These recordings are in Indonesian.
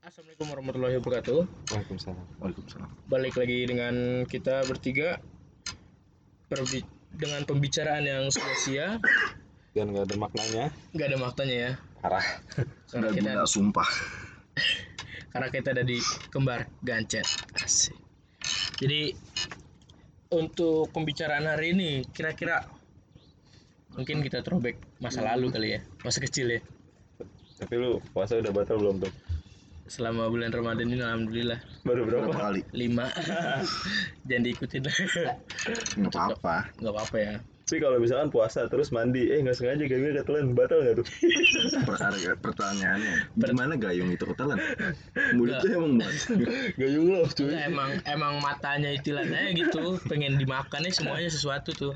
Assalamualaikum warahmatullahi wabarakatuh. Waalaikumsalam. Waalaikumsalam. Balik lagi dengan kita bertiga Perbi- dengan pembicaraan yang sia-sia, Dan nggak ada maknanya. nggak ada maknanya ya. Parah. Karena Sudah kita gila sumpah. karena kita ada di kembar gancet. Asik. Jadi untuk pembicaraan hari ini kira-kira mungkin kita throwback masa lalu kali ya, masa kecil ya. Tapi lu puasa udah batal belum tuh? Selama bulan Ramadan ini alhamdulillah Baru berapa? Berapa kali? lima jangan diikutin Nggak apa-apa. nggak apa-apa ya Tapi kalau misalkan puasa terus mandi, eh nggak sengaja gayungnya ketelan, batal nggak tuh? Perkara pertanyaannya, gimana gayung itu ketelan? Mulutnya emang muat. Gayung lo, cuy. Enggak, emang emang matanya itilan aja gitu pengen dimakannya semuanya sesuatu tuh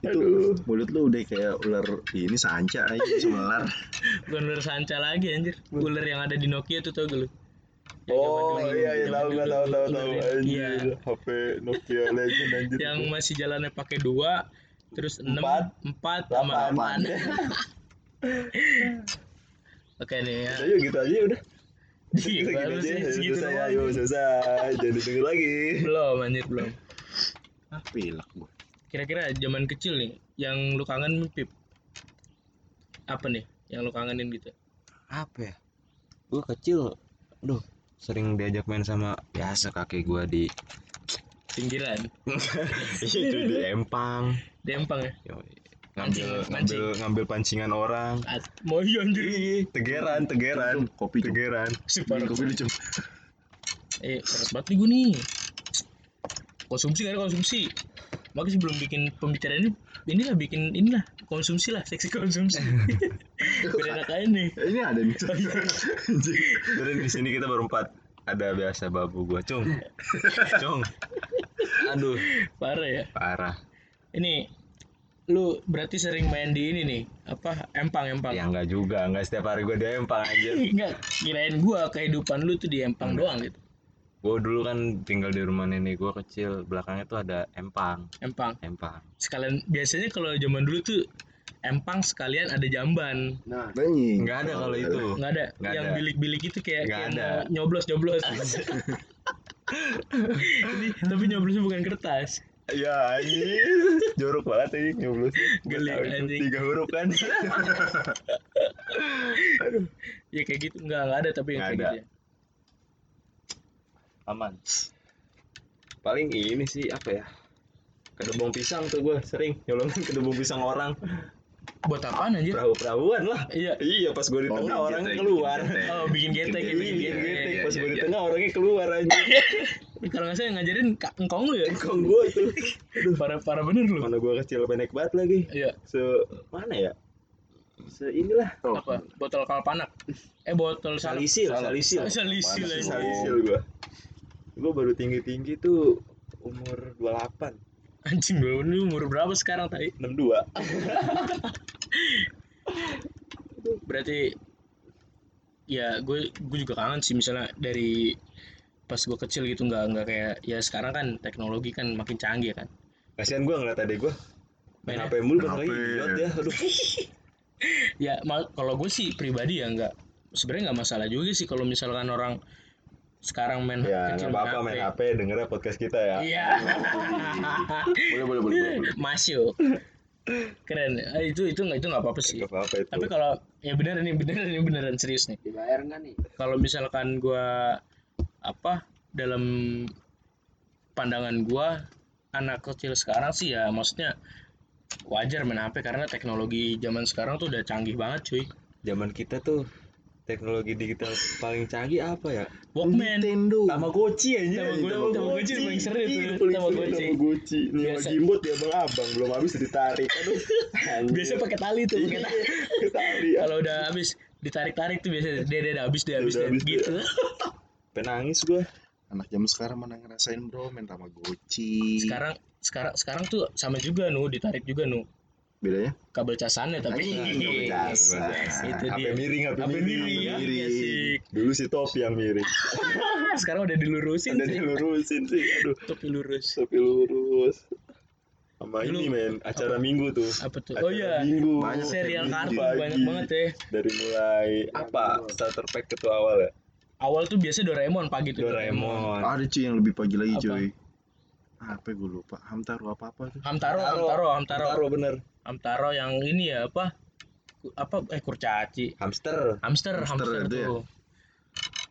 Itu mulut lu udah kayak ular ini sanca aja semelar. bukan ular sanca lagi anjir ular yang ada di Nokia tuh tau gak lu Yang Oh iya iya tahu tahu tahu ular tahu yang- anjir. iya HP Nokia Legend anjir. yang masih jalannya pakai dua terus enam Empat, empat sama delapan. delapan oke nih ya Ayo gitu aja udah. Iya, Gitu baru aja. sih segitu doang. ayo selesai. Jangan denger lagi. belum anjir belum Ah, pilek gua. Kira-kira zaman kecil nih yang lu kangen pip? Apa nih yang lu kangenin gitu? Apa ya? Gue kecil aduh sering diajak main sama biasa kakek gue di pinggiran. Itu di empang. Dempang ya? Yoi. ngambil Mancing, ngambil ngambil pancingan orang. At- mau iya anjir tegeran tegeran. Cum, kopi cum. tegeran. Si Beli parah. kopi lu cum. eh berat banget nih gue nih. Konsumsi kan konsumsi makanya sebelum bikin pembicaraan ini. Inilah bikin inilah konsumsi lah seksi konsumsi. Biar enak aja nih. Ini ada nih. Anjing. Jadi di sini kita berempat. Ada biasa babu gua cung. Cung. Aduh. Parah ya. Parah. Ini lu berarti sering main di ini nih apa empang empang? Ya enggak juga. Enggak setiap hari gua di empang aja enggak kirain gua kehidupan lu tuh di empang doang gitu gua dulu kan tinggal di rumah nenek gua kecil belakangnya tuh ada empang empang empang sekalian biasanya kalau zaman dulu tuh empang sekalian ada jamban Nah, anjing. Enggak ada kalau itu. nggak ada Nggak yang bilik-bilik itu kayak, Nggak kayak ada. nyoblos nyoblos Jadi, tapi nyoblosnya bukan kertas Ya anjir. Jorok banget ini nyoblos. Geli, Nggak anjing. Tiga huruf kan. ya kayak gitu nggak nggak ada tapi yang Nggak kayak ada. gitu ya. Aman. Paling ini sih apa ya? Kedebong pisang tuh gue sering nyolongin kedebong pisang orang. Buat apaan anjir? Perahu perahuan lah. Iya. Iya pas gue di Oh, tengah bikin orangnya getek, keluar. bikin getek. oh bikin getek ya bikin iya getek getek iya, pas iya, gue di iya. tengah orangnya keluar aja kalau nggak salah yang ngajarin Kak engkong lu ya? Kong gue tuh parah parah bener lu. Mana gue kecil pendek banget lagi. Iya. Se mana ya? Se inilah. Oh, apa? Botol kalpanak? Eh botol sal- salisil. Salisil salisil aja. salisil. Gue gue baru tinggi tinggi tuh umur 28 anjing lu lu umur berapa sekarang tadi 62 berarti ya gue gue juga kangen sih misalnya dari pas gue kecil gitu nggak nggak kayak ya sekarang kan teknologi kan makin canggih kan? Kasihan gue ngeliat adek gue main HP mulu bentar lagi idiot ya aduh. Ya mal- kalau gue sih pribadi ya nggak sebenarnya nggak masalah juga sih kalau misalkan orang sekarang main ya kecil nggak apa-apa main HP dengernya podcast kita ya. Iya. Boleh, boleh, boleh, boleh. masuk. Keren. Eh, itu itu nggak itu nggak apa-apa sih. Apa-apa itu. Tapi kalau ya bener ini bener ini beneran serius nih. Dibayar nggak nih? Kalau misalkan gua apa dalam pandangan gua anak kecil sekarang sih ya maksudnya wajar main HP karena teknologi zaman sekarang tuh udah canggih banget cuy. Zaman kita tuh teknologi digital paling canggih apa ya? Walkman. Nintendo. Tamagotchi aja. Tamagotchi, Tamagotchi paling seru. Iya, seru Tamagotchi. Tamagotchi nih Biasa. lagi imut ya bang. Abang belum habis ditarik. Aduh. Biasa pakai tali tuh pakai tali. pakai tali kalau udah habis ditarik-tarik tuh biasa. Dia dia udah habis dia habis gitu. penangis gua. Anak zaman sekarang mana ngerasain bro? Main Tamagotchi. sekarang sekarang sekarang tuh sama juga nu. Ditarik juga nu bedanya? kabel casannya tapi kabel casan. itu HP dia miring HP HP miring miring ya miring. dulu si topi yang miring sekarang udah dilurusin ada sih dilurusin sih aduh topi lurus topi lurus sama Dulu, ini men acara apa? minggu tuh apa tuh Acara oh iya minggu Banyak serial kartun pagi. banyak banget ya dari mulai apa starter pack itu awal ya awal tuh biasa Doraemon pagi tuh Doraemon. Ada cuy yang lebih pagi lagi Apa? cuy. Apa gue lupa. Hamtaro apa apa tuh? Hamtaro Hamtaro Hamtaro Hamtaro bener. Hamtaro yang ini ya apa apa eh kurcaci Hamster. hamster Hamster hamster, itu ya? tuh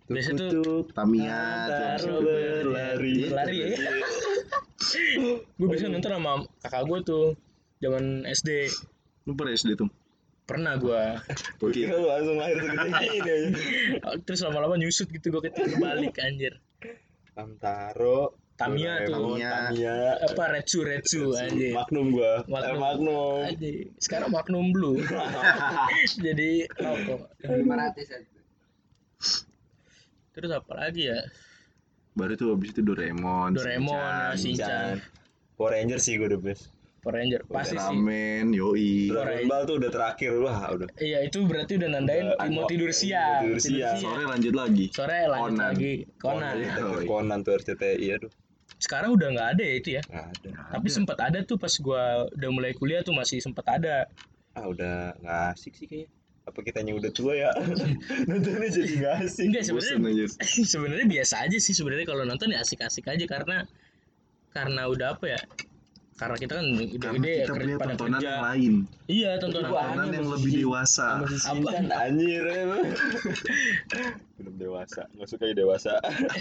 biasa tuh. Tamiya Hamtaro berlari. Berlari ya? gue bisa nonton sama kakak gue tuh zaman SD Lu pernah SD tuh? pernah gue lu langsung lahir segede ini aja. terus lama-lama nyusut gitu gue kebalik anjir Hamtaro. Tamiya tuh Tamiya. Tamiya. apa Retsu Retsu anjir Magnum gua. Magnum. Eh, Magnum. Anjir. sekarang Magnum Blue jadi rokok terus apa lagi ya Baru tuh abis itu Doraemon. Doraemon ya Shinchan, Power Ranger sih gue the best. Power Ranger pasti sih Ramen, yoi. Dragon Ball tuh udah terakhir wah udah. iya itu berarti udah nandain Udah, mau tidur siang tidur siang. Sore lanjut lagi. sore lanjut Conan. lagi Conan Oh, iya. Conan tuh RCTI aduh. Sekarang udah nggak ada ya itu ya Nggak ada. tapi sempat ada tuh pas gua udah mulai kuliah tuh masih sempat ada Ah udah nggak asik sih kayaknya. Apa kitanya udah tua ya? Nontonnya jadi nggak asik. enggak sebenarnya sebenarnya biasa aja sih sebenarnya kalau nonton ya asik-asik aja karena karena udah apa ya karena kita kan gede kita ker- punya pada tontonan kerja yang lain. iya tontonan? Tontonan yang lebih dewasa. Apa? Anjir. Belum dewasa, nggak suka ya dewasa.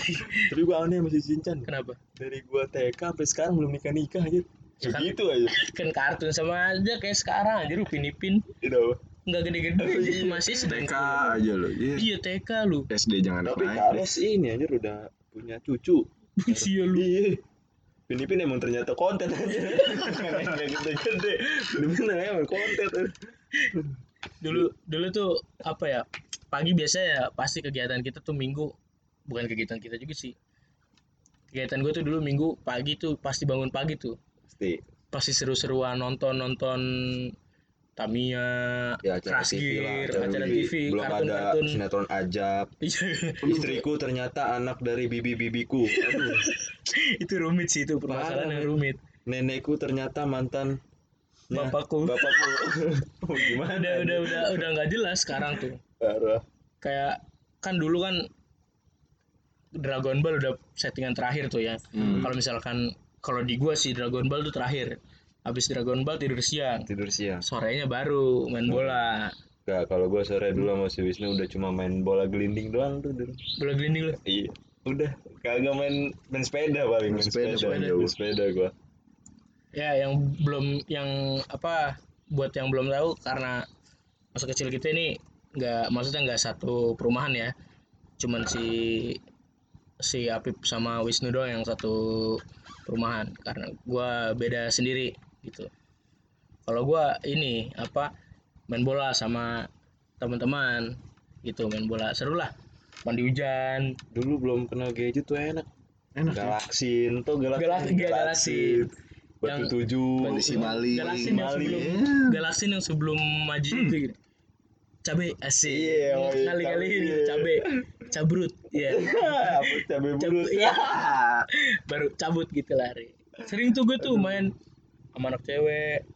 Tapi gua aneh sama si Shinchan. kenapa Dari gua TK sampai sekarang belum nikah nikah aja. Ya kan? Segitu aja. kan kartun sama aja kayak sekarang aja Upin Ipin Itu. nggak gede-gede iya. masih sedang TK aja loh. Iya. iya TK lu SD jangan Tapi naik. Carlos ini anjir udah punya cucu. iya lu Iya. Pinipin emang ternyata konten aja. Nggak gede-gede. Bener-bener emang konten. dulu dulu tuh apa ya pagi biasa ya pasti kegiatan kita tuh minggu bukan kegiatan kita juga sih kegiatan gue tuh dulu minggu pagi tuh pasti bangun pagi tuh Pasti. pasti seru-seruan nonton nonton Tamiya Ya acara TV lah. Krasgir, acara TV, Belum ada kartun-kartun. sinetron ajab. Iya, Istriku ternyata anak dari bibi-bibiku. Itu rumit sih itu permasalahan Parah, yang rumit Nenekku ternyata mantan bapakku bapakku. oh, gimana? udah udah udah udah nggak jelas sekarang tuh Parah. kayak kan dulu kan Dragon Ball udah settingan terakhir tuh ya Hmm. kalau misalkan kalau di gua sih Dragon Ball tuh terakhir habis Dragon Ball tidur siang Tidur siang. sorenya baru main bola Gak, kalau gua sore dulu sama si Wisnu udah cuma main bola gelinding doang tuh dulu. bola gelinding lu Iya. Udah, kagak main main sepeda paling, main Main sepeda sepeda, main jauh. sepeda gua. ya yang belum yang apa buat yang belum tahu karena masa kecil kita ini nggak maksudnya nggak satu perumahan ya cuman si si Apip sama Wisnu doang yang satu perumahan karena gua beda sendiri gitu kalau gua ini apa main bola sama teman-teman gitu main bola seru lah mandi hujan Dulu belum kenal gadget tuh enak. Enak ya. Galaksin tuh Galaksin. Galak- Galaksin. Batu Yang- tujuh. Batu- si Mali. Galaksin yang sebelum Iya. Galaksin yang sebelum maju itu gitu. Cabe asik. Oh iya, Kali-kali cabe, ini cabe. Cabrut. Iya. Apa cabai Cabut. burus? Iya. Baru cabut gitu lari. Sering tuh gue tuh main sama anak cewek.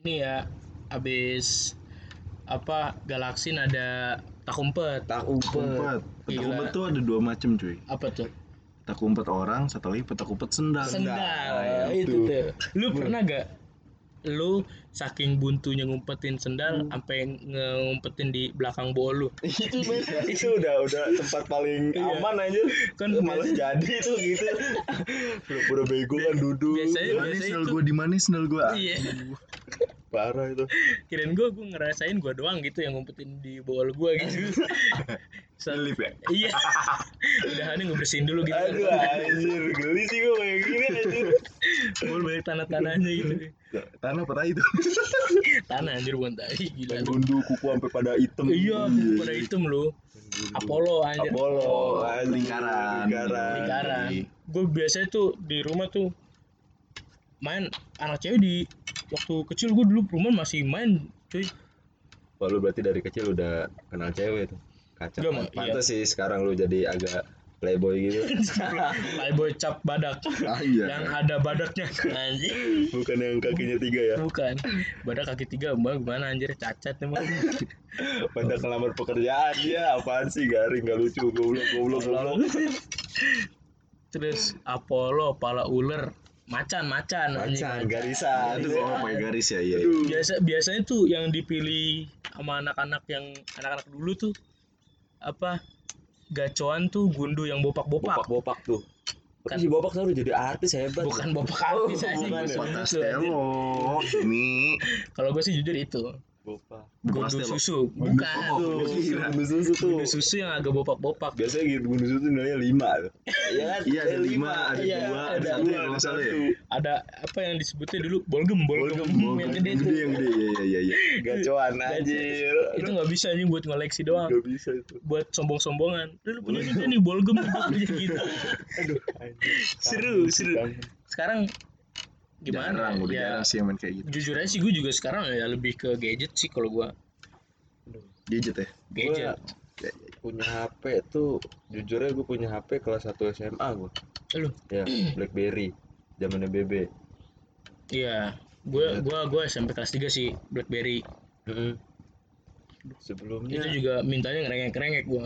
Ini ya abis apa Galaksin ada tak umpet. Tak umpet. Kumpet. Petak Gila. umpet tuh ada dua macam cuy. Apa tuh? Petak umpet orang, satu lagi petak umpet sendal. Sendal. ya, itu itu. tuh. Lu pernah gak lu saking buntunya ngumpetin sendal sampai ngumpetin di belakang bol lu. Itu itu udah udah tempat paling Iya. aman aja Kan malas jadi tuh gitu. Pura-pura bego kan duduk. Biasanya- Mana biasa sendal itu- gue di mana sendal gue? iya. Parah itu. Kirain gue gue ngerasain gue doang gitu yang ngumpetin di bol gue gitu. Selip ya. iya. Udah nih ngebersihin dulu gitu. Aduh anjir. Geli sih gue kayak gini anjir bol banyak tanah-tanahnya gitu. Tanah apa tai itu? tanah anjir bukan tai gila. Gundu kuku sampai pada hitam. Iya pada hitam lu Apollo anjir. Apollo anjir. Lingkaran. lingkaran. Lingkaran. Gue biasanya tuh di rumah tuh main anak cewek di waktu kecil. Gue dulu rumah masih main cuy. Wah, lu berarti dari kecil udah kenal cewek tuh. Kacau. Gak, Mak. pantas sih sekarang lu jadi agak playboy gitu. Playboy cap badak. Anjay. yang ada badaknya. Bukan yang kakinya tiga ya. bukan. Badak kaki tiga mbak. Gimana anjir? Cacat emang. Pada kelamar pekerjaan. Dia apaan sih? Garing gak lucu. Goblok goblok goblok. terus Apollo pala ular. Macan macan Macan garisan. Itu oh pakai garis ya iya. biasa biasanya tuh yang dipilih sama anak-anak yang anak-anak dulu tuh apa gacoan tuh gundu yang bopak-bopak Bopak-bopak tuh. Kan- Tapi si Bopak selalu jadi artis hebat. bukan bopak artis anjing. bukan ya? Kalau gue sih jujur itu Bopak. gundu susu bukan Gundu susu tuh. gundu susu yang agak bopak-bopak Biasanya gitu gundu susu nilainya lima tuh. Iya kan? Iya ada Eh, lima, ada Iya, dua, ada ada satu yang ada nggak salah ya. satu. ada apa yang disebutnya dulu bolgem bolgem, yang gede Yang tuh gede yang gede iya iya iya. Gacoan anjir. itu nggak bisa nih buat ngoleksi doang Gak bisa itu. buat sombong-sombongan dulu punya juga nih bolgem punya gitu Aduh, anjir. seru seru sekarang gimana Jarang, udah ya jarang sih yang main kayak gitu. jujur aja sih gue juga sekarang ya lebih ke gadget sih kalau gue Gadget ya. gadget. Punya HP tuh jujurnya gue punya HP kelas 1 SMA gue lu? Ya BlackBerry zamannya BB iya gue gua gua SMP kelas 3 sih BlackBerry. Sebelumnya itu juga mintanya ngerengek-ngerengek gue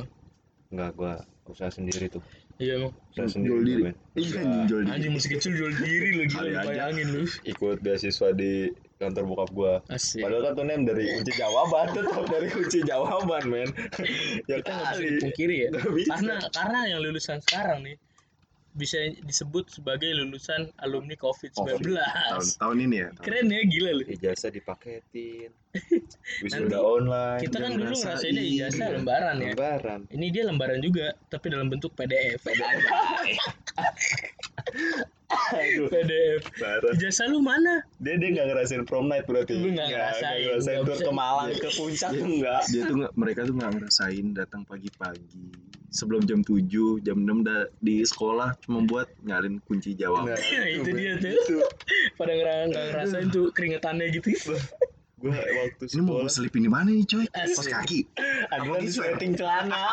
enggak gue usaha sendiri tuh iya emang sendiri Jual diri. Iya jual diri. anjing masih kecil jual diri lu gila bayangin lu. Ikut beasiswa di kantor bokap gue asik. Padahal kan tuh nem dari kunci jawaban tetap dari kunci jawaban men. Ya kita nggak bisa dipungkiri ya. karena karena yang lulusan sekarang nih bisa disebut sebagai lulusan alumni COVID-19 Tahun tahun ini ya. tahun keren ya gila lu. Ijazah dipaketin. Nanti wisuda online kita kan dulu ngerasain. ngerasainnya ijazah lembaran ya. Lebaran ini dia lembaran juga tapi dalam bentuk PDF Aduh, PDF parah. ijazah lu mana Dia dia nggak ngerasain prom night berarti. Lu nggak Nggak- ngerasain, nggak ngerasain nggak tur bisa. ke Malang ke puncak tuh enggak. Dia tuh nggak, mereka tuh nggak ngerasain datang pagi-pagi sebelum jam 7, jam 6 udah di sekolah cuma buat nyalin kunci jawaban. Nah, itu dia tuh Itu. pada nggak ngerasain tuh keringetannya gitu Gua waktu Ini mau gue sekolah selipin di mana nih coy? Pas kaki. ada di sweating celana.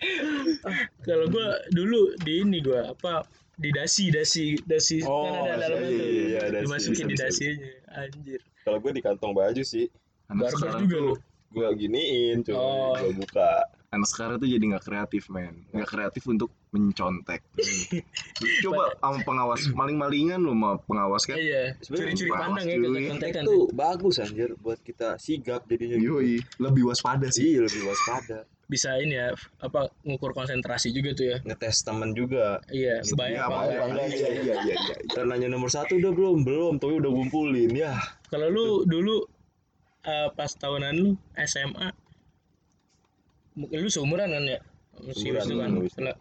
kalau gua dulu di ini gua apa di dasi dasi dasi Oh, kan ada dalamnya iya, tuh iya, iya, dasi. dimasukin di Bisa, bisa. dasinya anjir Kalau gue di kantong baju sih, Anak barber sekarang juga lu gua giniin coy, Oh. gua buka. anak sekarang tuh jadi nggak kreatif men, nggak kreatif untuk mencontek. Coba sama pengawas, maling-malingan lo sama pengawas kan? iya Sebenarnya curi-curi bagus, pandang ya cuy. kontek-kontekan Itu bagus anjir buat kita sigap jadinya. gitu. Yoi, lebih waspada sih. Iya lebih waspada. Bisa ini ya apa ngukur konsentrasi juga tuh ya Ngetes temen juga. iya Iya, bayar apa, apa iya, iya, iya, iya, iya. Ntar nanya nomor satu udah belum? Belum, tapi udah ngumpulin ya. kalau lu dulu eh, pas tahunan lu SMA mungkin lu seumuran kan ya si Seumuran, Wisnu kan. Lah,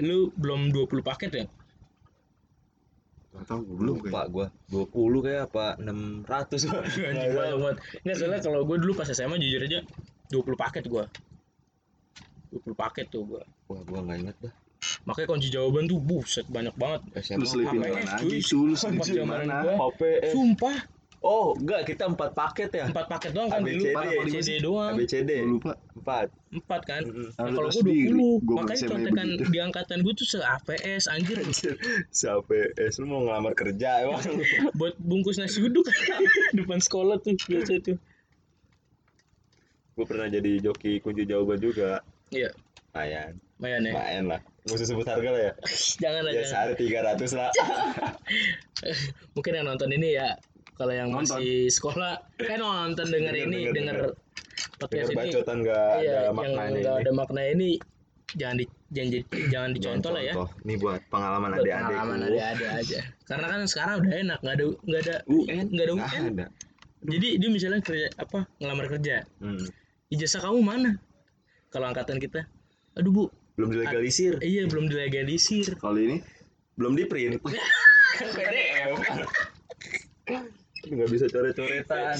lu belum 20 paket ya Nggak tahu gue belum Lupa kayak. gua 20 kayak apa 600 Anjing banyak banget. Enggak soalnya kalau gue dulu pas SMA jujur aja 20 paket gua 20 paket tuh gua. Wah gua nggak inget dah. Makanya kunci jawaban tuh buset banyak banget. SMA selipin di HPS, mana cuy. Sul? Pas zaman mana? gua. OPS Sumpah. Oh enggak kita 4 paket ya? Empat paket doang kan dulu ABCD. ABCD doang. ABCD lupa. 4 empat kan? Nah, kalau terus gue di- 20 gua makanya contekan di angkatan gue tuh se APS anjir. Siapa S lu mau ngelamar kerja emang? Buat bungkus nasi uduk. Depan sekolah tuh biasa tuh. Gue pernah jadi joki kunci jawaban juga iya. Lumayan. Lumayan ya. Lumayan lah. Gak usah sebut harga lah ya jangan. Ya aja sehari 300 lah. Mungkin yang nonton ini ya kalau yang Nonton. masih sekolah kan nonton denger Denger, ini denger, denger denger. podcast Dengar ini. bacotan gak iya ada yang maknanya nggak ini. ada makna ini jangan di jangan, di- jangan dicontoh lah ya. Ini buat pengalaman adik-adik pengalaman ada-ada aja. Karena kan sekarang udah enak nggak ada nggak ada UN nggak ada UN ada. Jadi dia misalnya kerja apa ngelamar kerja. Hmm. ijazah kamu mana kalau angkatan kita aduh bu. Belum dilegalisir. Iya belum dilegalisir. Kalau ini Belum di print PDF Nggak bisa coret-coretan.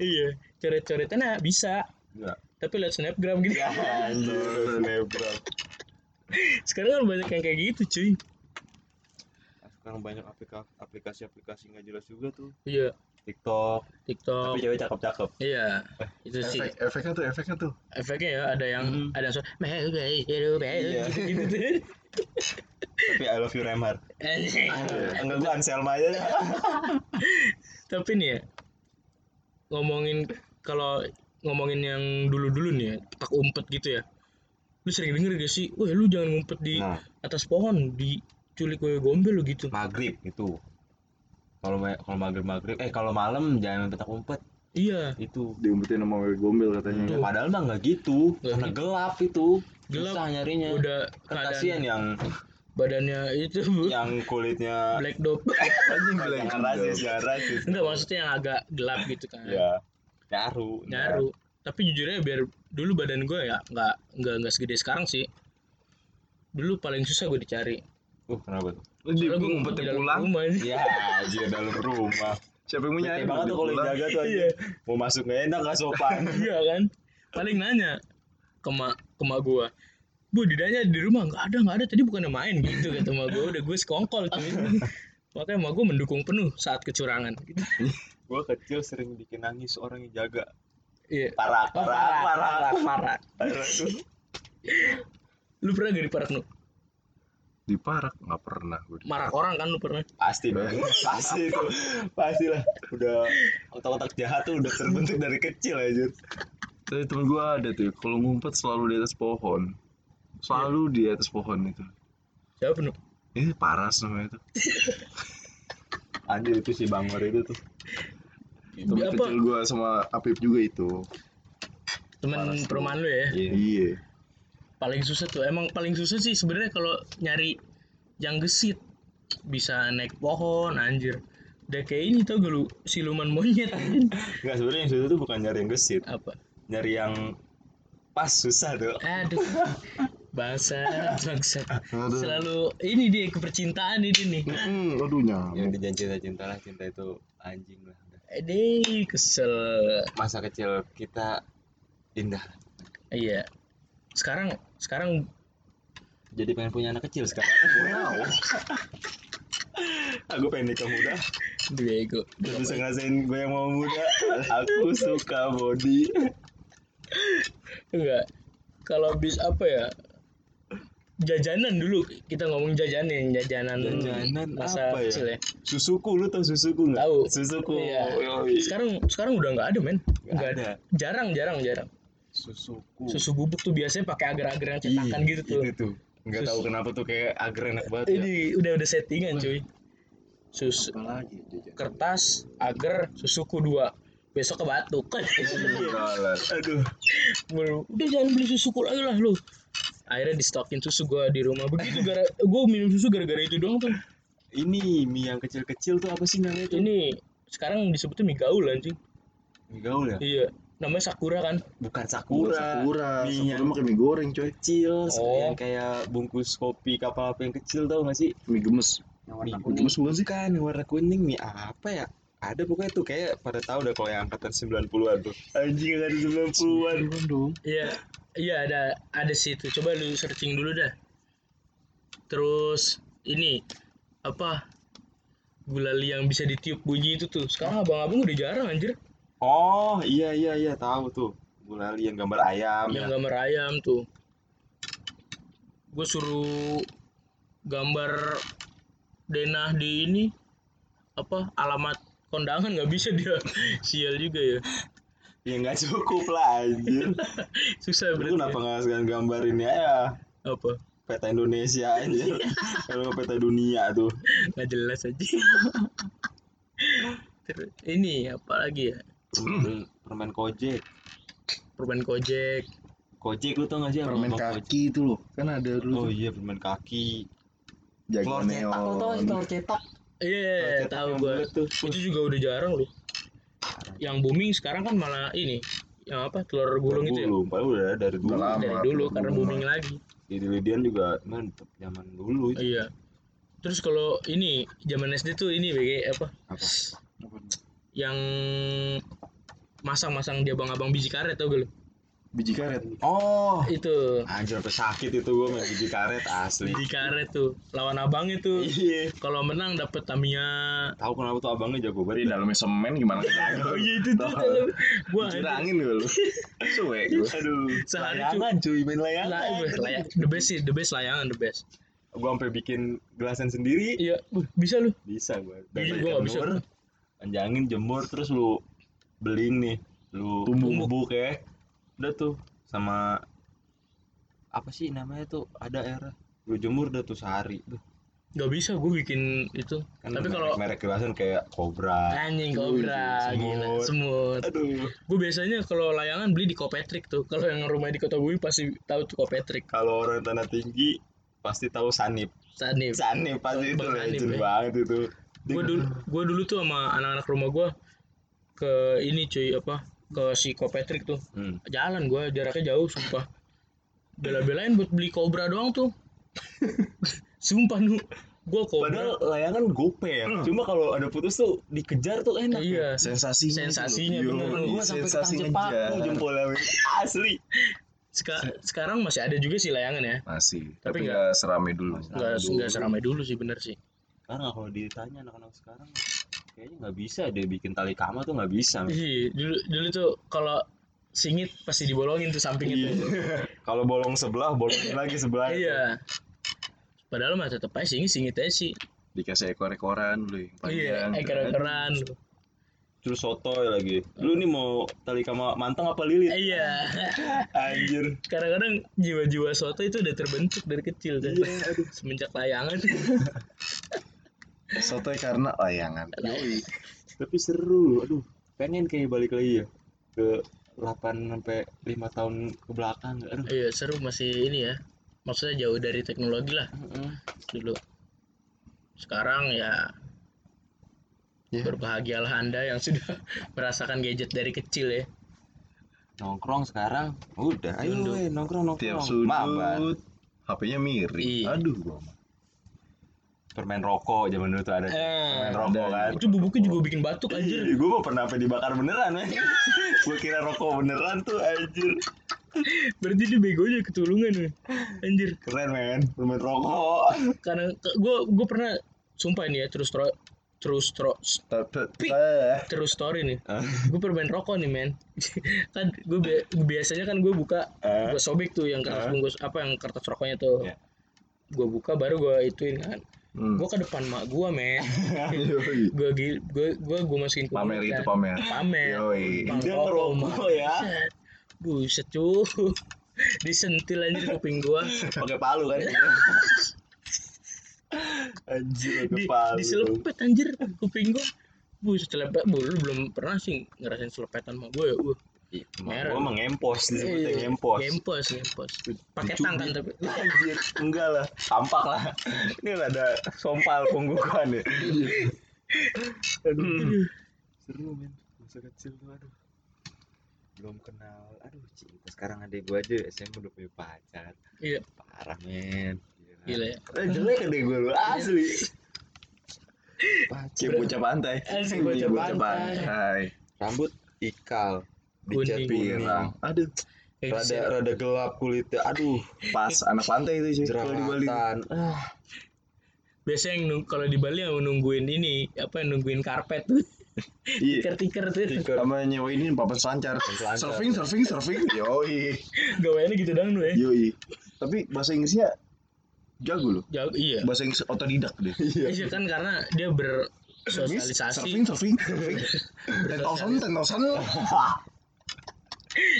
Iya coret-coretan nah bisa. Nggak tapi lihat snapgram gitu. Ya Snapgram. Sekarang kan banyak yang kayak gitu cuy. Sekarang banyak aplikasi- aplikasi-aplikasi nggak jelas juga tuh. Iya TikTok. TikTok. Tapi cewek cakep-cakep. Iya itu sih. Efek efeknya tuh efeknya tuh. Efeknya ya ada yang Hmm. ada yang suara "Meh, meh, hero, meh," Iya. gitu tapi I love you Remar. Enggak gua Anselma aja. Tapi nih ya ngomongin kalau ngomongin yang dulu-dulu nih ya, tak umpet gitu ya. Lu sering denger gak sih? Wah lu jangan ngumpet di nah. atas pohon diculik wewe gombel lo gitu. Maghrib itu kalau kalau maghrib maghrib eh kalau malam jangan main petak umpet iya. Itu. Diumpetin sama wewe gombel katanya. Tuh. padahal mah nggak gitu. Nggak karena gitu. gelap itu. Gelap. susah nyarinya. Udah kan kasihan yang badannya itu bu. Yang kulitnya black dop anjing jangan rasis jangan rasis. Enggak maksudnya yang agak gelap gitu kan. Ya nyaru nyaru. Tapi jujur aja biar dulu badan gue ya nggak nggak nggak segede sekarang sih. Dulu paling susah gue dicari. Uh kenapa tuh di di dalam pulang? ya aja dalam rumah. Siapa yang mau nyari banget tuh kalau jaga tuh Iya. aja mau masuk nggak enak nggak sopan. Iya kan? Paling nanya ke mak ke mak gue bu didanya di rumah? Nggak ada nggak ada. Tadi bukannya main gitu kata mak gue udah gue sekongkol cuy. Makanya mak gue mendukung penuh saat kecurangan gitu. gua kecil sering bikin nangis orang yang jaga. Iya. Parah Oh, parah parah parah. parah parah. Lu pernah gak diparak nu di parak nggak pernah gue marak orang kan lu pernah? Pasti dong pasti itu. Pasti lah udah otak-otak jahat tuh udah terbentuk dari kecil aja. Tapi temen gue ada tuh kalau ngumpet selalu di atas pohon. Selalu di atas pohon itu. Siapa nu? Ini paras namanya tuh. Anjir itu si bangor itu tuh. Temen apa? kecil gue sama Apip juga itu. Teman Paras. perumahan lu ya? Iya. Iya paling susah tuh. Emang paling susah sih sebenarnya kalau nyari yang gesit. Bisa naik pohon anjir. Udah kayak ini tau gak lu siluman monyet. Nggak sebenarnya yang susah tuh bukan nyari yang gesit. Apa? Nyari yang pas susah tuh. Aduh. Bangsa bangsa Aduh. selalu ini dia kepercintaan ini nih. Hmm, aduh yang nyamuk dijanji cinta cinta lah cinta itu anjing lah. Udah. Ede kesel. Masa kecil kita indah. Iya sekarang sekarang jadi pengen punya anak kecil sekarang. Aku pengen nikah muda. Bego Gak bisa ngerasain gue yang mau muda. Aku suka body. Enggak. Kalau bis apa ya? Jajanan dulu. Kita ngomong jajanan jajanan Jajanan masa apa ya? kecil ya. Susuku lu tau susuku nggak? Tahu. susuku. Iya. Sekarang sekarang udah nggak ada men. Nggak nggak ada. jarang jarang jarang susuku susu bubuk tuh biasanya pakai agar-agar yang cetakan Ih, gitu tuh. itu tuh. Nggak Sus- tahu kenapa tuh kayak agar enak banget ya. ini udah udah settingan cuy. Susu jajan kertas agar susuku dua. Besok ke batuk kan aduh. Udah jangan beli susuku lagi lah lu. Akhirnya di stokin susu gua di rumah. Begitu gara gua minum susu gara-gara itu doang tuh ini mie yang kecil-kecil tuh apa sih namanya tuh? Ini sekarang disebutnya mie gaul anjing. Mie gaul ya? Iya namanya sakura kan? Bukan sakura. Sakura, Mie Sakura. makan mie goreng coy. Kecil Oh. yang kayak bungkus kopi kapal api yang kecil tau gak sih? Mie gemes. Yang Mie gemes bukan sih? Yang warna kuning mie apa ya? Ada pokoknya tuh kayak pada tahu udah kalau yang angkatan 90-an tuh. Anjing angkatan 90-an. Bukan dong. Iya iya ada ada sih itu. Coba lu searching dulu dah. Terus ini apa? Gulali yang bisa ditiup bunyi itu tuh. Sekarang abang-abang udah jarang anjir Oh, iya iya iya tahu tuh. Gulali yang gambar ayam yang ya. gambar ayam tuh gue suruh gambar denah di ini apa alamat kondangan nggak bisa dia sial juga ya Ya nggak cukup lah anjir. susah Lu berarti kenapa ya. nggak sekalian gambar ini ya? apa Peta Indonesia aja. Kalau nggak peta dunia tuh. nggak jelas aja ini apa lagi ya Permen, permen kojek. perban kojek Kojek lu tau gak sih yang permen kaki itu loh kan ada kojek? dulu Oh iya permen kaki. jaga Telur cetak lu tau sih telur cetak? iya Telur cetak tahu bulat tuh. itu juga udah jarang loh yang booming sekarang kan malah ini yang apa telur gulung itu ya Gulung, padahal udah dari dulu. Lama. dari dulu karena booming lagi Di Lidian juga mantep zaman dulu itu. iya terus kalau ini zaman SD tuh ini BG apa Apa? yang masang-masang dia abang-abang biji karet tau gak lu biji karet oh itu Anjir sampai sakit itu gue main biji karet asli. di karet tuh lawan abang itu Iya. kalau menang dapet Tamiya Tahu kenapa tuh abangnya jago di banget. dalamnya semen gimana oh iya itu tuh dalam gua curangin gue lu suwe gue Aduh. Sehari layangan cuy main layangan. lah layak the best sih the best layangan the best Gue sampai bikin gelasan sendiri. iya uh, bisa lu Bisa gue. Iya, gua nggak bisa. Panjangin jemur terus lu beling nih. Lu Tumbuk. tumbuk ya. Udah tuh sama apa sih namanya tuh ada era lu jemur udah tuh sehari tuh nggak bisa gue bikin itu kan tapi kalau merek gelasan kayak Cobra anjing kobra Semut. gila semut aduh gue biasanya kalau layangan beli di Kopetrik tuh kalau yang rumah di kota bumi pasti tahu tuh Kopetrik kalau orang tanah tinggi pasti tahu sanip Sanif sanip pasti itu Sanip, legend ya. banget itu gue dulu gue dulu tuh sama anak-anak rumah gue ke ini cuy apa ke si Kopetrik tuh. Hmm. jalan gue jaraknya jauh sumpah. Bela-belain buat beli kobra doang tuh. Sumpah nu. Gue kobra padahal layangan gope ya. Cuma kalau ada putus tuh dikejar tuh enak. Iya. Sensasinya Sensasinya gitu loh. bener. Gua sampai sensasi ketangkep paku ngejar. jempolnya asli. Seka- sekarang masih ada juga sih layangan ya. Masih. Tapi tapi nggak- seramai dulu. Nggak dulu. nggak seramai dulu sih bener sih. Karena kalau ditanya anak-anak sekarang kayaknya nggak bisa deh bikin tali kama tuh nggak bisa. Iya, dulu dulu tuh kalau singit pasti dibolongin tuh sampingnya tuh. kalau bolong sebelah bolongin lagi sebelah Iya. Padahal mah tetep aja singit singit aja sih. dikasih ekor-ekoran dulu yang Iya, panjang. ekor-ekoran. terus sotoy lagi lu nih mau tali kama manteng apa lilit Iya. anjir Kadang-kadang jiwa-jiwa soto itu udah terbentuk dari kecil kan. Iya, Semenjak layangan. soto karena layangan. Tapi seru aduh. Pengen kayak balik lagi ya ke 8 sampai 5 tahun ke belakang. Aduh. Iya, seru masih ini ya. Maksudnya jauh dari teknologi lah. Dulu. Sekarang ya Ya. berbahagialah Anda yang sudah merasakan gadget dari kecil ya. nongkrong sekarang? Udah ayo we, nongkrong tiap nongkrong mabar. Sudut HP-nya miring Iya. aduh gua. Permen rokok zaman dulu tuh ada permen rokok kan Itu bubuknya juga bikin batuk anjir. Gue mah pernah sampai dibakar beneran men gue kira rokok beneran tuh anjir Berarti dia begonya ketulungan nih. Anjir. keren men permen rokok Karena gue gue pernah sumpah ini ya terus tro, terus ta- Pi. ta- terus story nih. Ah. Gue permain rokok nih men. kan gue biasanya kan gue buka gue sobek tuh yang kertas bungkus apa yang kertas rokoknya tuh. Iya. Gue buka baru gue ituin kan. Hmm. Gue ke depan mak gue men. Gue gue gue gue masukin pamer itu kan. pamer Pamer. Yoi. Dia rokok, ngerokok ya Buset. Cuy. Disentil anjir kuping gua. pakai palu kan anjir pakai Di, palu diselepet anjir kuping gua. Buset selepet bu, lu belum pernah sih ngerasain selepetan sama gue ya gue. Merah. gue mengempos disebutnya ngempos. Ngempos, ngempos. Pakai tang kan tapi. anjir enggak lah. Tampak lah. Ini ada sompal punggukan ya. Aduh. Seru men. Masa kecil tuh aduh. Belum kenal. Aduh cinta sekarang adek gue aja SMA udah punya pacar. Iya, parah men. Gila ya. eh, jelek adek gue lu asli. Kayak bocah pantai. Asik bocah pantai. rambut ikal. Dicat pirang aduh. Kayak rada si- rada gelap kulitnya. Aduh pas anak pantai itu sih kalau di Bali jerawatan ah. Biasanya yang nung- kalau di Bali yang nungguin ini, apa yang nungguin karpet tuh. iya. Tiker-tiker tuh. sama nyewa ini papan selancar selancar. surfing surfing surfing. Yoi. Gawainnya gitu doang lu ya. yoi. Tapi bahasa Inggrisnya jago loh. Jauh, iya. bahasa Inggris otodidak deh. Iya. Kan karena dia bersosialisasi. Surfing surfing surfing. Ten thousand ten thousand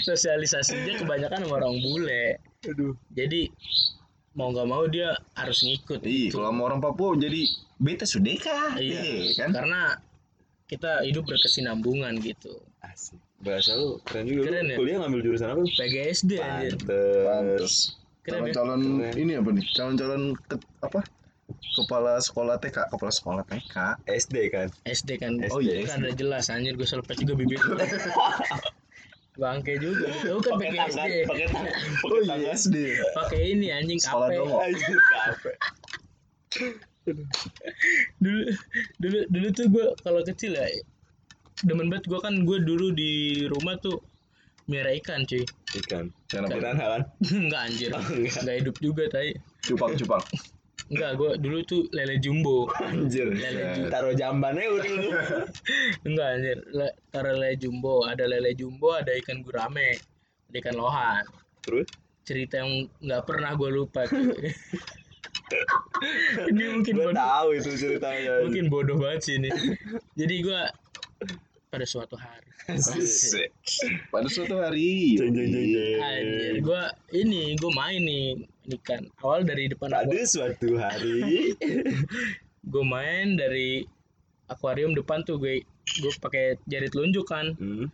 sosialisasinya kebanyakan sama orang bule. Aduh. Jadi mau nggak mau dia harus ngikut. Iya kalau sama orang Papua jadi beta sudeka Iya, Eh, kan? karena kita hidup berkesinambungan gitu. Asik. Bahasa lu keren juga. Keren lu ya? kuliah ngambil jurusan apa? PGSD Pantes. ya? Calon-calon Keren. ini apa nih? Calon-calon ke- apa? Kepala sekolah TK kepala sekolah TK SD kan? SD kan. Oh iya, kan ada jelas anjir gue selepet juga bibir bangke juga itu kan pakai tangan pakai oh iya SD pakai ini anjing Sekolah kape dongo. anjir kafe dulu dulu dulu tuh gue kalau kecil ya demen banget gue kan gue dulu di rumah tuh miara ikan cuy Ikan. Apa? Piranha kan? Enggak anjir. Oh, enggak. Enggak hidup juga tai. Cupang, cupang. Enggak, gua dulu tuh lele jumbo. Anjir. Lele Taruh jambannya udah lu. Enggak anjir. Le, taruh lele jumbo, ada lele jumbo, ada ikan gurame, ada ikan lohan. Terus? Cerita yang nggak pernah gue lupa. ini mungkin Gue bodoh, tahu itu ceritanya. mungkin bodoh banget sih ini. Jadi gua pada suatu hari Asik. Pada suatu hari. Anjir, gua ini gua main nih ini kan awal dari depan Pada aku suatu hari. gue main dari akuarium depan tuh gue gue pakai jari telunjuk kan Hmm.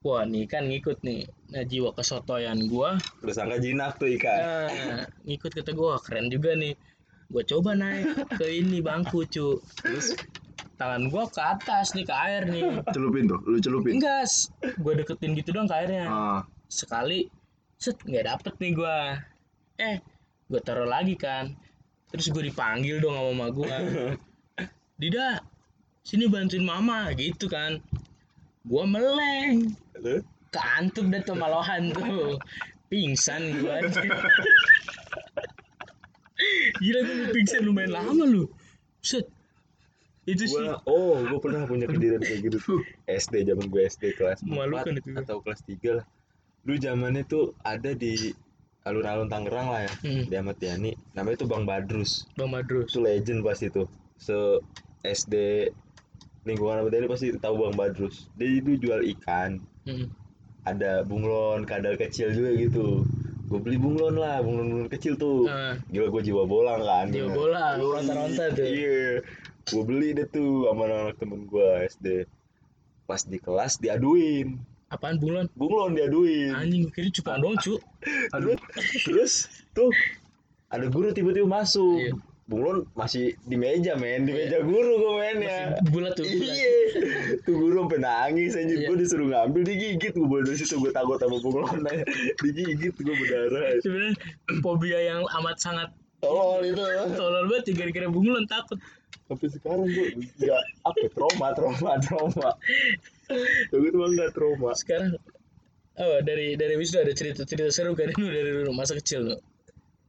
wah nih kan ngikut nih nah jiwa kesotoyan gue Udah sangka jinak tuh ikan. nah, ngikut kata gue keren juga nih gue coba naik ke ini bangku cu terus tangan gue ke atas nih ke air nih. Celupin tuh, lu celupin. enggak gue deketin gitu dong ke airnya. Ah, sekali set nggak dapet nih gua. Eh gue taruh lagi kan. Terus gue dipanggil dong sama mama gue Dida sini bantuin mama gitu kan. Gua meleng. Keantuk tuh malohan tuh. Pingsan gua. Gila gue pingsan lumayan lama lu. Set itu sih Gua, oh, gue pernah punya kejadian kayak gitu. SD zaman gue SD kelas Memalukan 4 itu. atau kelas 3 lah. Dulu zamannya tuh ada di alun-alun Tangerang lah ya. Hmm. Di Ahmad Yani. Namanya tuh Bang Badrus. bang Madrus Itu legend pasti tuh. Se SD lingkungan Ahmad Yani pasti tahu Bang Badrus. Dia itu jual ikan. Hmm. Ada bunglon, kadal kecil juga gitu. Gue beli bunglon lah, bunglon-bunglon kecil tuh. Ah, Gila gue jiwa bolang kan. Jiwa bolang, Yoi, ronta-ronta tuh. Iya. Gue beli deh tuh sama anak temen gue SD. Pas di kelas diaduin. apaan bunglon Bunglon diaduin. anjing kira cupang doang cu Aduh. Terus tuh ada guru tiba-tiba masuk. Iya. Bunglon masih di meja men, di meja guru gue mainnya. Masih bulat tuh bulat. Iya, tuh guru sampai nangis aja. Iya. Gue disuruh ngambil, digigit gue dari situ gue takut sama bunglon. Digigit gue berdarah. sebenarnya fobia yang amat sangat Tolol itu. tolol banget ya, gara-gara bunglon takut sampai sekarang gue nggak apa trauma trauma trauma gue tuh nggak trauma sekarang oh dari dari Wisnu ada cerita cerita seru kan lu dari dulu masa kecil lu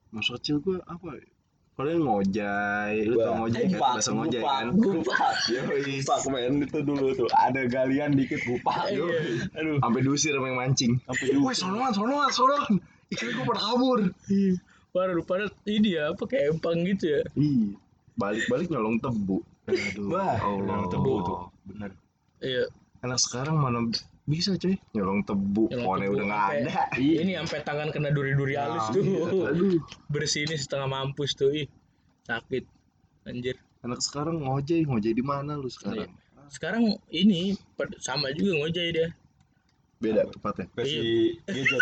masa kecil gua apa? Paling ngojay, lu tau ngojay kan? gupak Bahasa ngojay gupak kan? gupak men itu dulu tuh ada galian dikit gupak Iya. yoi. aduh Sampai diusir sama yang mancing. sampai Woi, diusir sonoan, sonoan, sonoan. Ikan gua pada kabur. Waduh, lu pada ini ya apa kayak empang gitu ya? Ih, balik-balik nyolong tebu. Aduh, Wah, Allah. nyolong tebu tuh. bener. Iya. Anak sekarang mana bisa cuy? Nyolong tebu, Nyolong pohonnya udah nggak ada. ini sampai tangan kena duri-duri halus tuh. Aduh, bersih ini setengah mampus tuh ih. Sakit. Anjir. Anak sekarang ngojay, ngojay di mana lu sekarang? sekarang ini sama juga ngojay dia. Beda tempatnya. versi gadget.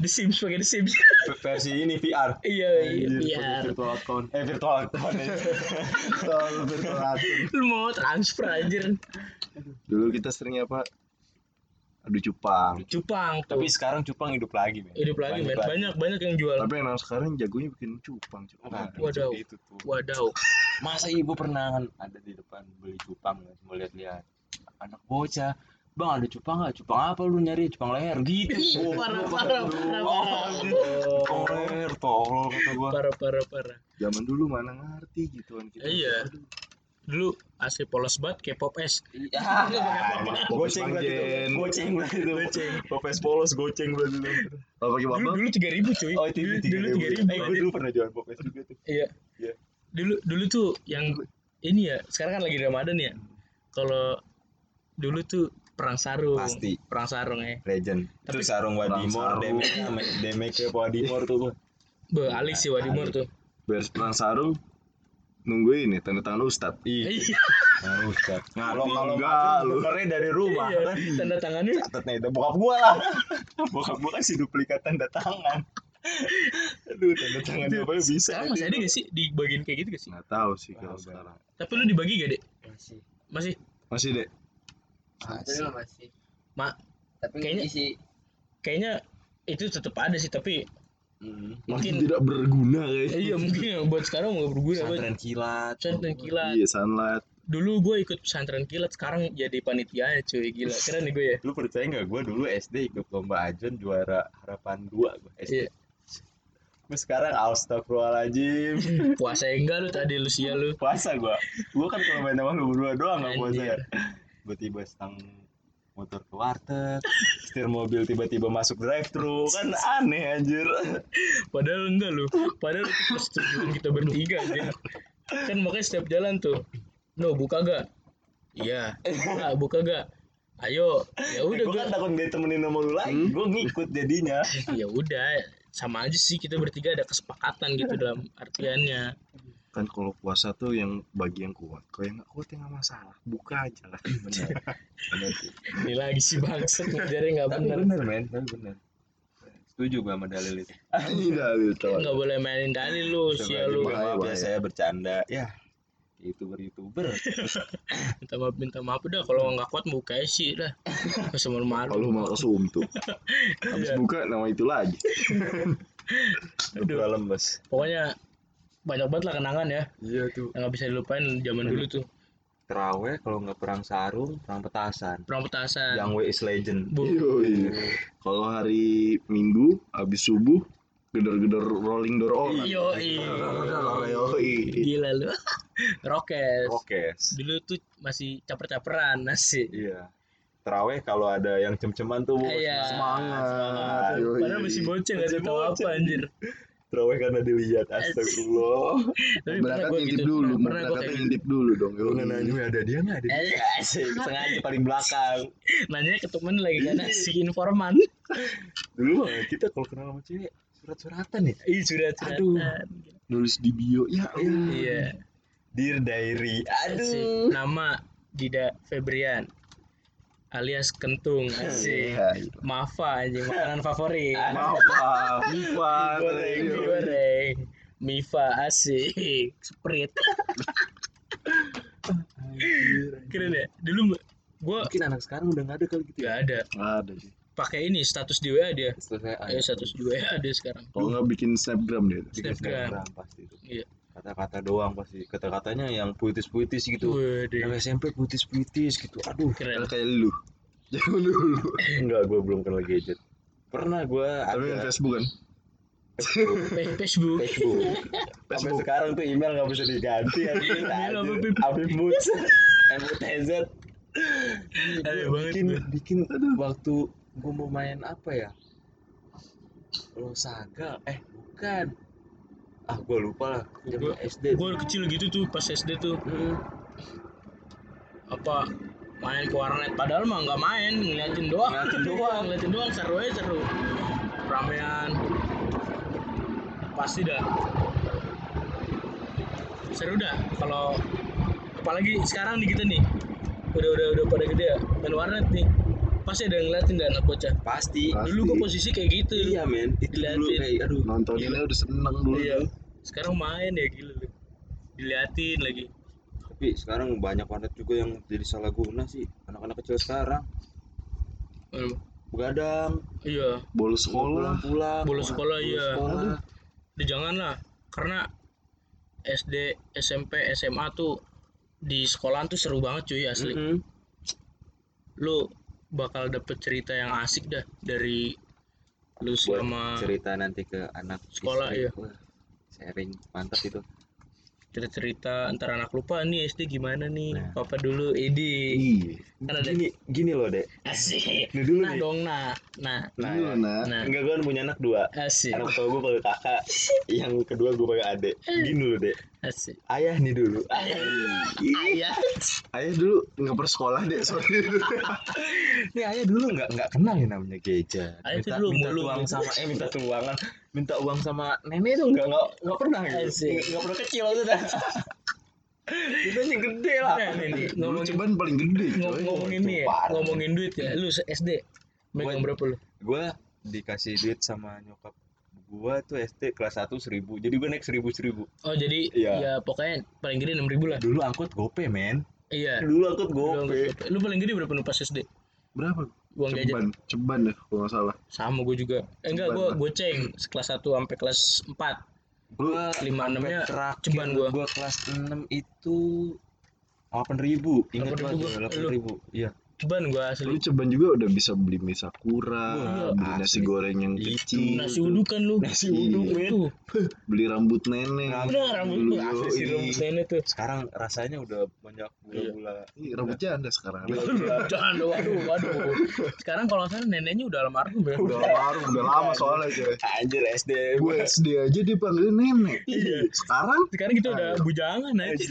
The Sims pakai The Sims versi ini VR iya iya Anjir, biar virtual account. Eh virtual account ya. virtual virtual account. Lu mau transfer anjir. Dulu kita sering apa? Adu cupang. cupang tuh. Tapi sekarang cupang hidup lagi men. Hidup lagi men. banyak banyak yang jual. Tapi anak sekarang jagonya bikin cupang. cupang. Nah, Wadaw. itu tuh. Wadaw masa ibu pernah kan ada di depan beli cupang kan? Mau lihat-lihat. Anak bocah bang ada cupang nggak cupang apa lu nyari cupang leher gitu Ih, parah, parah, parah, Oh, parah. cupang leher tolol kata gua parah parah parah Zaman dulu mana ngerti gituan kita. Iya. Aduh. dulu asli polos banget kayak pop es Iya, Goceng goceng berarti itu. Goceng berarti itu. Goceng. Popes polos goceng berarti itu. Kalau dulu bapak, dulu tiga ribu cuy Oh, itu dulu tiga dulu ribu. tiga ribu Eh, gue dulu pernah jualan popes juga tuh. iya Iya. dulu dulu tuh yang ini ya sekarang kan lagi ramadan ya kalau dulu tuh perang sarung Pasti. perang sarung ya Legend. Tapi- Itu sarung Wadimor, damage damage ke Wadimor tuh be alis sih Wadimor tuh biar perang sarung nunggu ini tanda tangan ustad. Iya. Nah, Ustaz. Ngerti Kalau kalau enggak maju lu? nukernya dari rumah. iya kan? tanda tangannya Catatnya itu bokap gua lah. bokap gua kasih duplikat tanda tangan. Aduh, tanda tangan apa ya bisa. sekarang masih ada gak sih di bagian kayak gitu gak sih Nggak tahu sih kalau sekarang. tapi lu dibagi gak dek masih masih Masih sebetulnya masih. Mak tapi Kayaknya- kayaknya sih kayaknya itu tetap ada sih tapi Hmm. Makin mungkin tidak berguna guys. iya mungkin yang buat sekarang nggak berguna Pesantren kilat. pesantren kilat. Iya sunlight. dulu gue ikut pesantren kilat sekarang jadi panitianya cuy. Gila keren nih gue ya. Lu percaya nggak? Gue dulu SD ikut lomba ajon juara harapan dua gue SD Iya. gue sekarang astagfirullahaladzim. Puasa enggak lu tadi lu sia lu. Puasa gue gue kan kalau main sama lu berdua doang nggak puasa ya gue tiba stang motor ke warteg setir mobil tiba-tiba masuk drive thru kan aneh anjir. Padahal enggak lu padahal itu persetujuan kita bertiga anjir. kan makanya setiap jalan tuh no buka gak iya. Nah, buka gak ayo. Ya udah gue kan takut dia temenin sama lu lagi. Gue ngikut jadinya. Ya udah sama aja sih kita bertiga ada kesepakatan gitu dalam artiannya kan kalau puasa tuh yang bagi yang kuat kalau yang nggak kuat ya nggak masalah buka aja lah sih. Ini lagi si bangsat ngajarin nggak tapi bener. bener men tapi bener. Setuju gue sama dalil itu. Ini dalil tuh nggak boleh mainin dalil lu sia lu. ya saya bercanda. Ya youtuber youtuber. Minta maaf minta maaf udah kalau nggak kuat buka sih dah usah malu-malu. Kalau malah kesuntuk habis Iya. buka nama itu lagi. Aduh. dalam bos pokoknya banyak banget lah kenangan ya. Iya tuh. Yang nggak bisa dilupain zaman dulu tuh. Teraweh kalau nggak perang sarung perang petasan. Perang petasan. Yang W is legend. Bu, Yoi. kalau hari minggu habis subuh gedor-gedor rolling door Yoi. Yoi. gila lu. Rokes. Rokes. Dulu tuh masih caper-caperan nasi iya. Teraweh kalau ada yang cem-ceman tuh Iya. semangat. Yoi. padahal masih nggak Masih tahu apa anjir teraweh karena dilihat astagfirullah. Berangkat ngintip gitu. dulu pernah berangkat kayak gitu. ngintip dulu dong lu Yoi. nanya ada dia nggak ada dia Asik, sengaja paling belakang. Nanya ke temen lagi kan si informan. Dulu mah kita kalau kenal sama cewek surat-suratan ya? Ih sudah Aduh. nulis di bio ya ya iya Dear Diary Asik. aduh. Nama Dida Febrian alias Kentung asik Iya. Mafa anjing makanan favorit. Maaf Pak. Mifa goreng mie goreng. Mifa asik. Sprite keren ya? Dulu gua mungkin anak sekarang udah nggak ada kali gitu nggak ya ada ada sih. Pakai ini status di WA dia. Setelah eh status di WA dia sekarang. Kalau nggak bikin snapgram dia. Snapgram. Snapgram pasti itu. Iya. Kata-kata doang pasti. Kata-katanya yang puitis-puitis gitu. Yang SMP puitis-puitis gitu. Aduh keren. kayak lu. Jangan dulu enggak gue belum kenal gadget. Pernah gue tapi kan Facebook kan? Fe- Facebook. Facebook. Sampai Facebook. sekarang tuh email nggak bisa diganti. Pip? Afif Moods MUTZ bikin bikin waktu gue mau main apa ya? Lo saga. Eh bukan ah gue lupa lah zaman SD. gue kecil gitu tuh pas SD tuh. Mm. apa main ke warnet padahal mah nggak main ngeliatin doang. Ngeliatin doang. ngeliatin doang seru aja seru. Ramean. Pasti dah. Seru dah kalau apalagi sekarang nih kita nih. Udah udah udah pada gede ya main warnet nih pasti ada yang ngeliatin dah anak bocah. Pasti. Pasti. dulu gue posisi kayak gitu. Iya men. Itu dulu Diliatin. kayak aduh. Nontoninnya udah seneng dulu. Iya. Sekarang main ya gila lu. Diliatin lagi. Tapi sekarang banyak warnet juga yang jadi salah guna sih. Anak-anak kecil sekarang. Hmm, begadang. Iya. Bolos sekolah. Pulang Bolos sekolah, iya. sekolah. Udah jangan lah. Karena SD SMP SMA tuh di sekolahan tuh seru banget cuy asli. Mm-mm. lu bakal dapet cerita yang asik dah dari lu buat selama cerita nanti ke anak Sekolah, istri. iya. Wah, sharing. Mantap itu. Cerita-cerita antar anak lupa nih SD gimana nih? Nah. papa dulu Edi? Iya. Kan ada gini gini loh dek. Asik. Ini dulu nah nih dong nah. Nah. Nah, Dulu, nah. nah. Enggak gue punya anak dua. Asik. Anak tua gue pakai kakak. Yang kedua gue pakai adik. Gini loh dek asik. Ayah nih dulu. Ayah. Ayah. Dulu nggak bersekolah deh sorry. Nih ayah dulu nggak nggak kenal yang namanya gadget. Ayah minta, dulu minta uang sama eh minta tuangan, minta uang sama nenek tuh nggak nggak nggak pernah gitu. Nggak, pernah kecil dah. Itu yang gede lah. nah nih, ngomongin cobaan paling gede ngom- coy. ngomongin nih ya. ngomongin duit ya. Lu SD megang Gua- berapa lu? Gue dikasih duit sama nyokap gua tuh SD kelas 1 seribu jadi gue naik seribu seribu. Oh jadi Iya. ya pokoknya paling gede enam ribu lah. Dulu angkut gope men. Iya. Dulu angkut gope. angkat- lu paling gede berapa lu pas SD berapa? Uang ceban ceban deh kalau nggak salah. Sama gue juga. Eh, enggak gue lah. goceng kelas 1 sampai kelas 4 gue lima enamnya ceban gua. gua kelas 6 itu delapan ribu. Ingat 8.000 banget gua. delapan ribu. Iya Ceban gua Lu asli. coba juga udah bisa beli mie sakura, Wah, beli nasi goreng yang Itu. kecil, Nasi uduk kan lu. Nasi uduk, men. Tuh. beli rambut nenek. Nah, rambut lu asli sih rambut nenek tuh. sekarang rasanya udah banyak gula-gula Ih, rambutnya ada sekarang. Jangan waduh, waduh. Sekarang kalau salah neneknya udah almarhum ya. Udah lama, udah lama soalnya coy. anjir SD Gue SD aja dipanggil nenek. Iya. Sekarang Sekarang kita udah bujangan aja.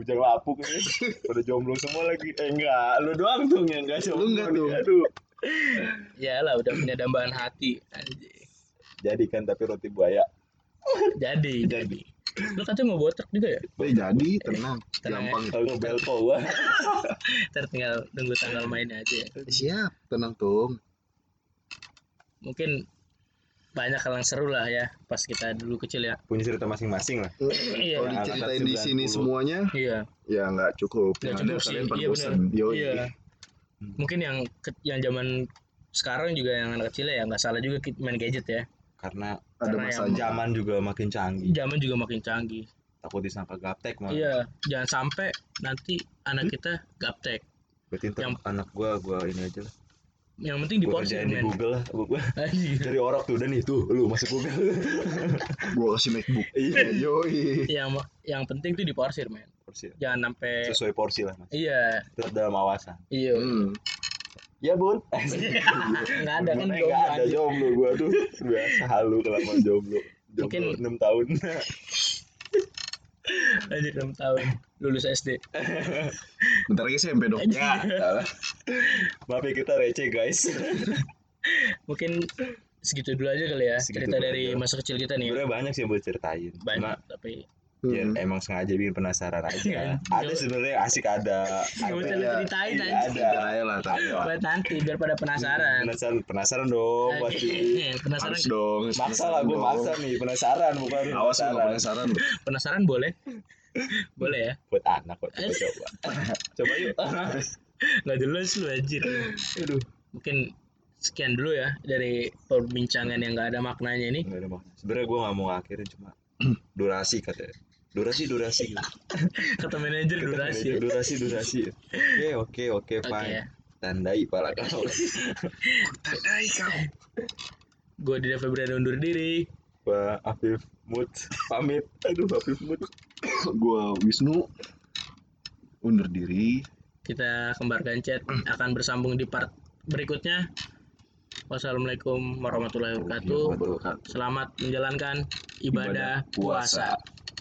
Bujang lapuk ini. Pada jomblo semua lagi. Eh enggak, lu doang tuh yang enggak jomblo. Lu enggak tuh. Aduh. Ya lah, udah punya dambaan hati. Anjing. Jadi kan tapi roti buaya. Jadi, jadi. Lu katanya mau botak juga ya? eh, jadi tenang, Tenang ya. gampang. Kalau belpo gua. Ntar tinggal nunggu tanggal mainnya aja ya. Siap, tenang tuh. Mungkin banyak hal yang seru lah ya pas kita dulu kecil ya. Punya cerita masing-masing lah. Iya. Kalau diceritain di sini 90. semuanya, Iya. ya nggak cukup. Nggak cukup sih. Iya benar. Iya. Mungkin yang ke- yang zaman sekarang juga yang anak kecil ya nggak salah juga main gadget ya. Karena Ada masanya. zaman juga makin canggih. Zaman juga makin canggih. Takut disangka gaptek malah. Iya, jangan sampai nanti anak Hmm? kita gaptek. Berarti Yang- anak gua gua ini aja lah. Yang penting di Gua porsi di. Google lah. Gua, gua Anjing. dari orok tuh udah nih tuh lu masuk Google. Gua kasih MacBook. Iya. Yoi. yang yang penting tuh di porsi men. Porsi. Jangan sampai Sesuai porsi lah mas. iya, Tetap dalam awasan. iya. Hmm. Ya bun. Nggak ada kan Enggak jomblo ada anjing. jomblo gua tuh biasa halu kelamaan jomblo. Jomblo Mungkin- 6 tahun. Anjir 6 tahun lulus SD. Bentar lagi SMP dong. Ya. Maaf ya kita receh guys. Mungkin segitu dulu aja kali ya Segitu cerita dari aja. masa kecil kita nih. ya. Sebenarnya banyak sih yang boleh ceritain. Banyak Cuma tapi ya Hmm. emang sengaja bikin penasaran aja. Iya. ada sebenarnya asik ada. Nggak usah lu ya. ceritain Iya, anjing. ada. Aja lah, tanya. Buat nanti biar pada penasaran. Penasaran, penasaran dong pasti. penasaran Harus dong. Maksa lah gue maksa nih penasaran bukan Awas lu penasaran. penasaran. penasaran boleh. boleh ya. Buat anak kok coba coba. coba yuk. Nggak jelas lu anjir. Aduh. Mungkin sekian dulu ya dari perbincangan yang nggak ada maknanya ini. Enggak ada makna. Sebenarnya gue nggak mau akhirin cuma durasi katanya. Durasi durasi. Kata manajer durasi. durasi durasi. Oke oke oke fine. ya. Tandai pala kau. Tandai kau. Gue di Februari undur diri. Pak Afif Mut pamit. Aduh Afif Mut. Gua Wisnu undur diri. Kita kembar gancet akan bersambung di part berikutnya. Wassalamualaikum warahmatullahi wabarakatuh. Selamat menjalankan ibadah puasa.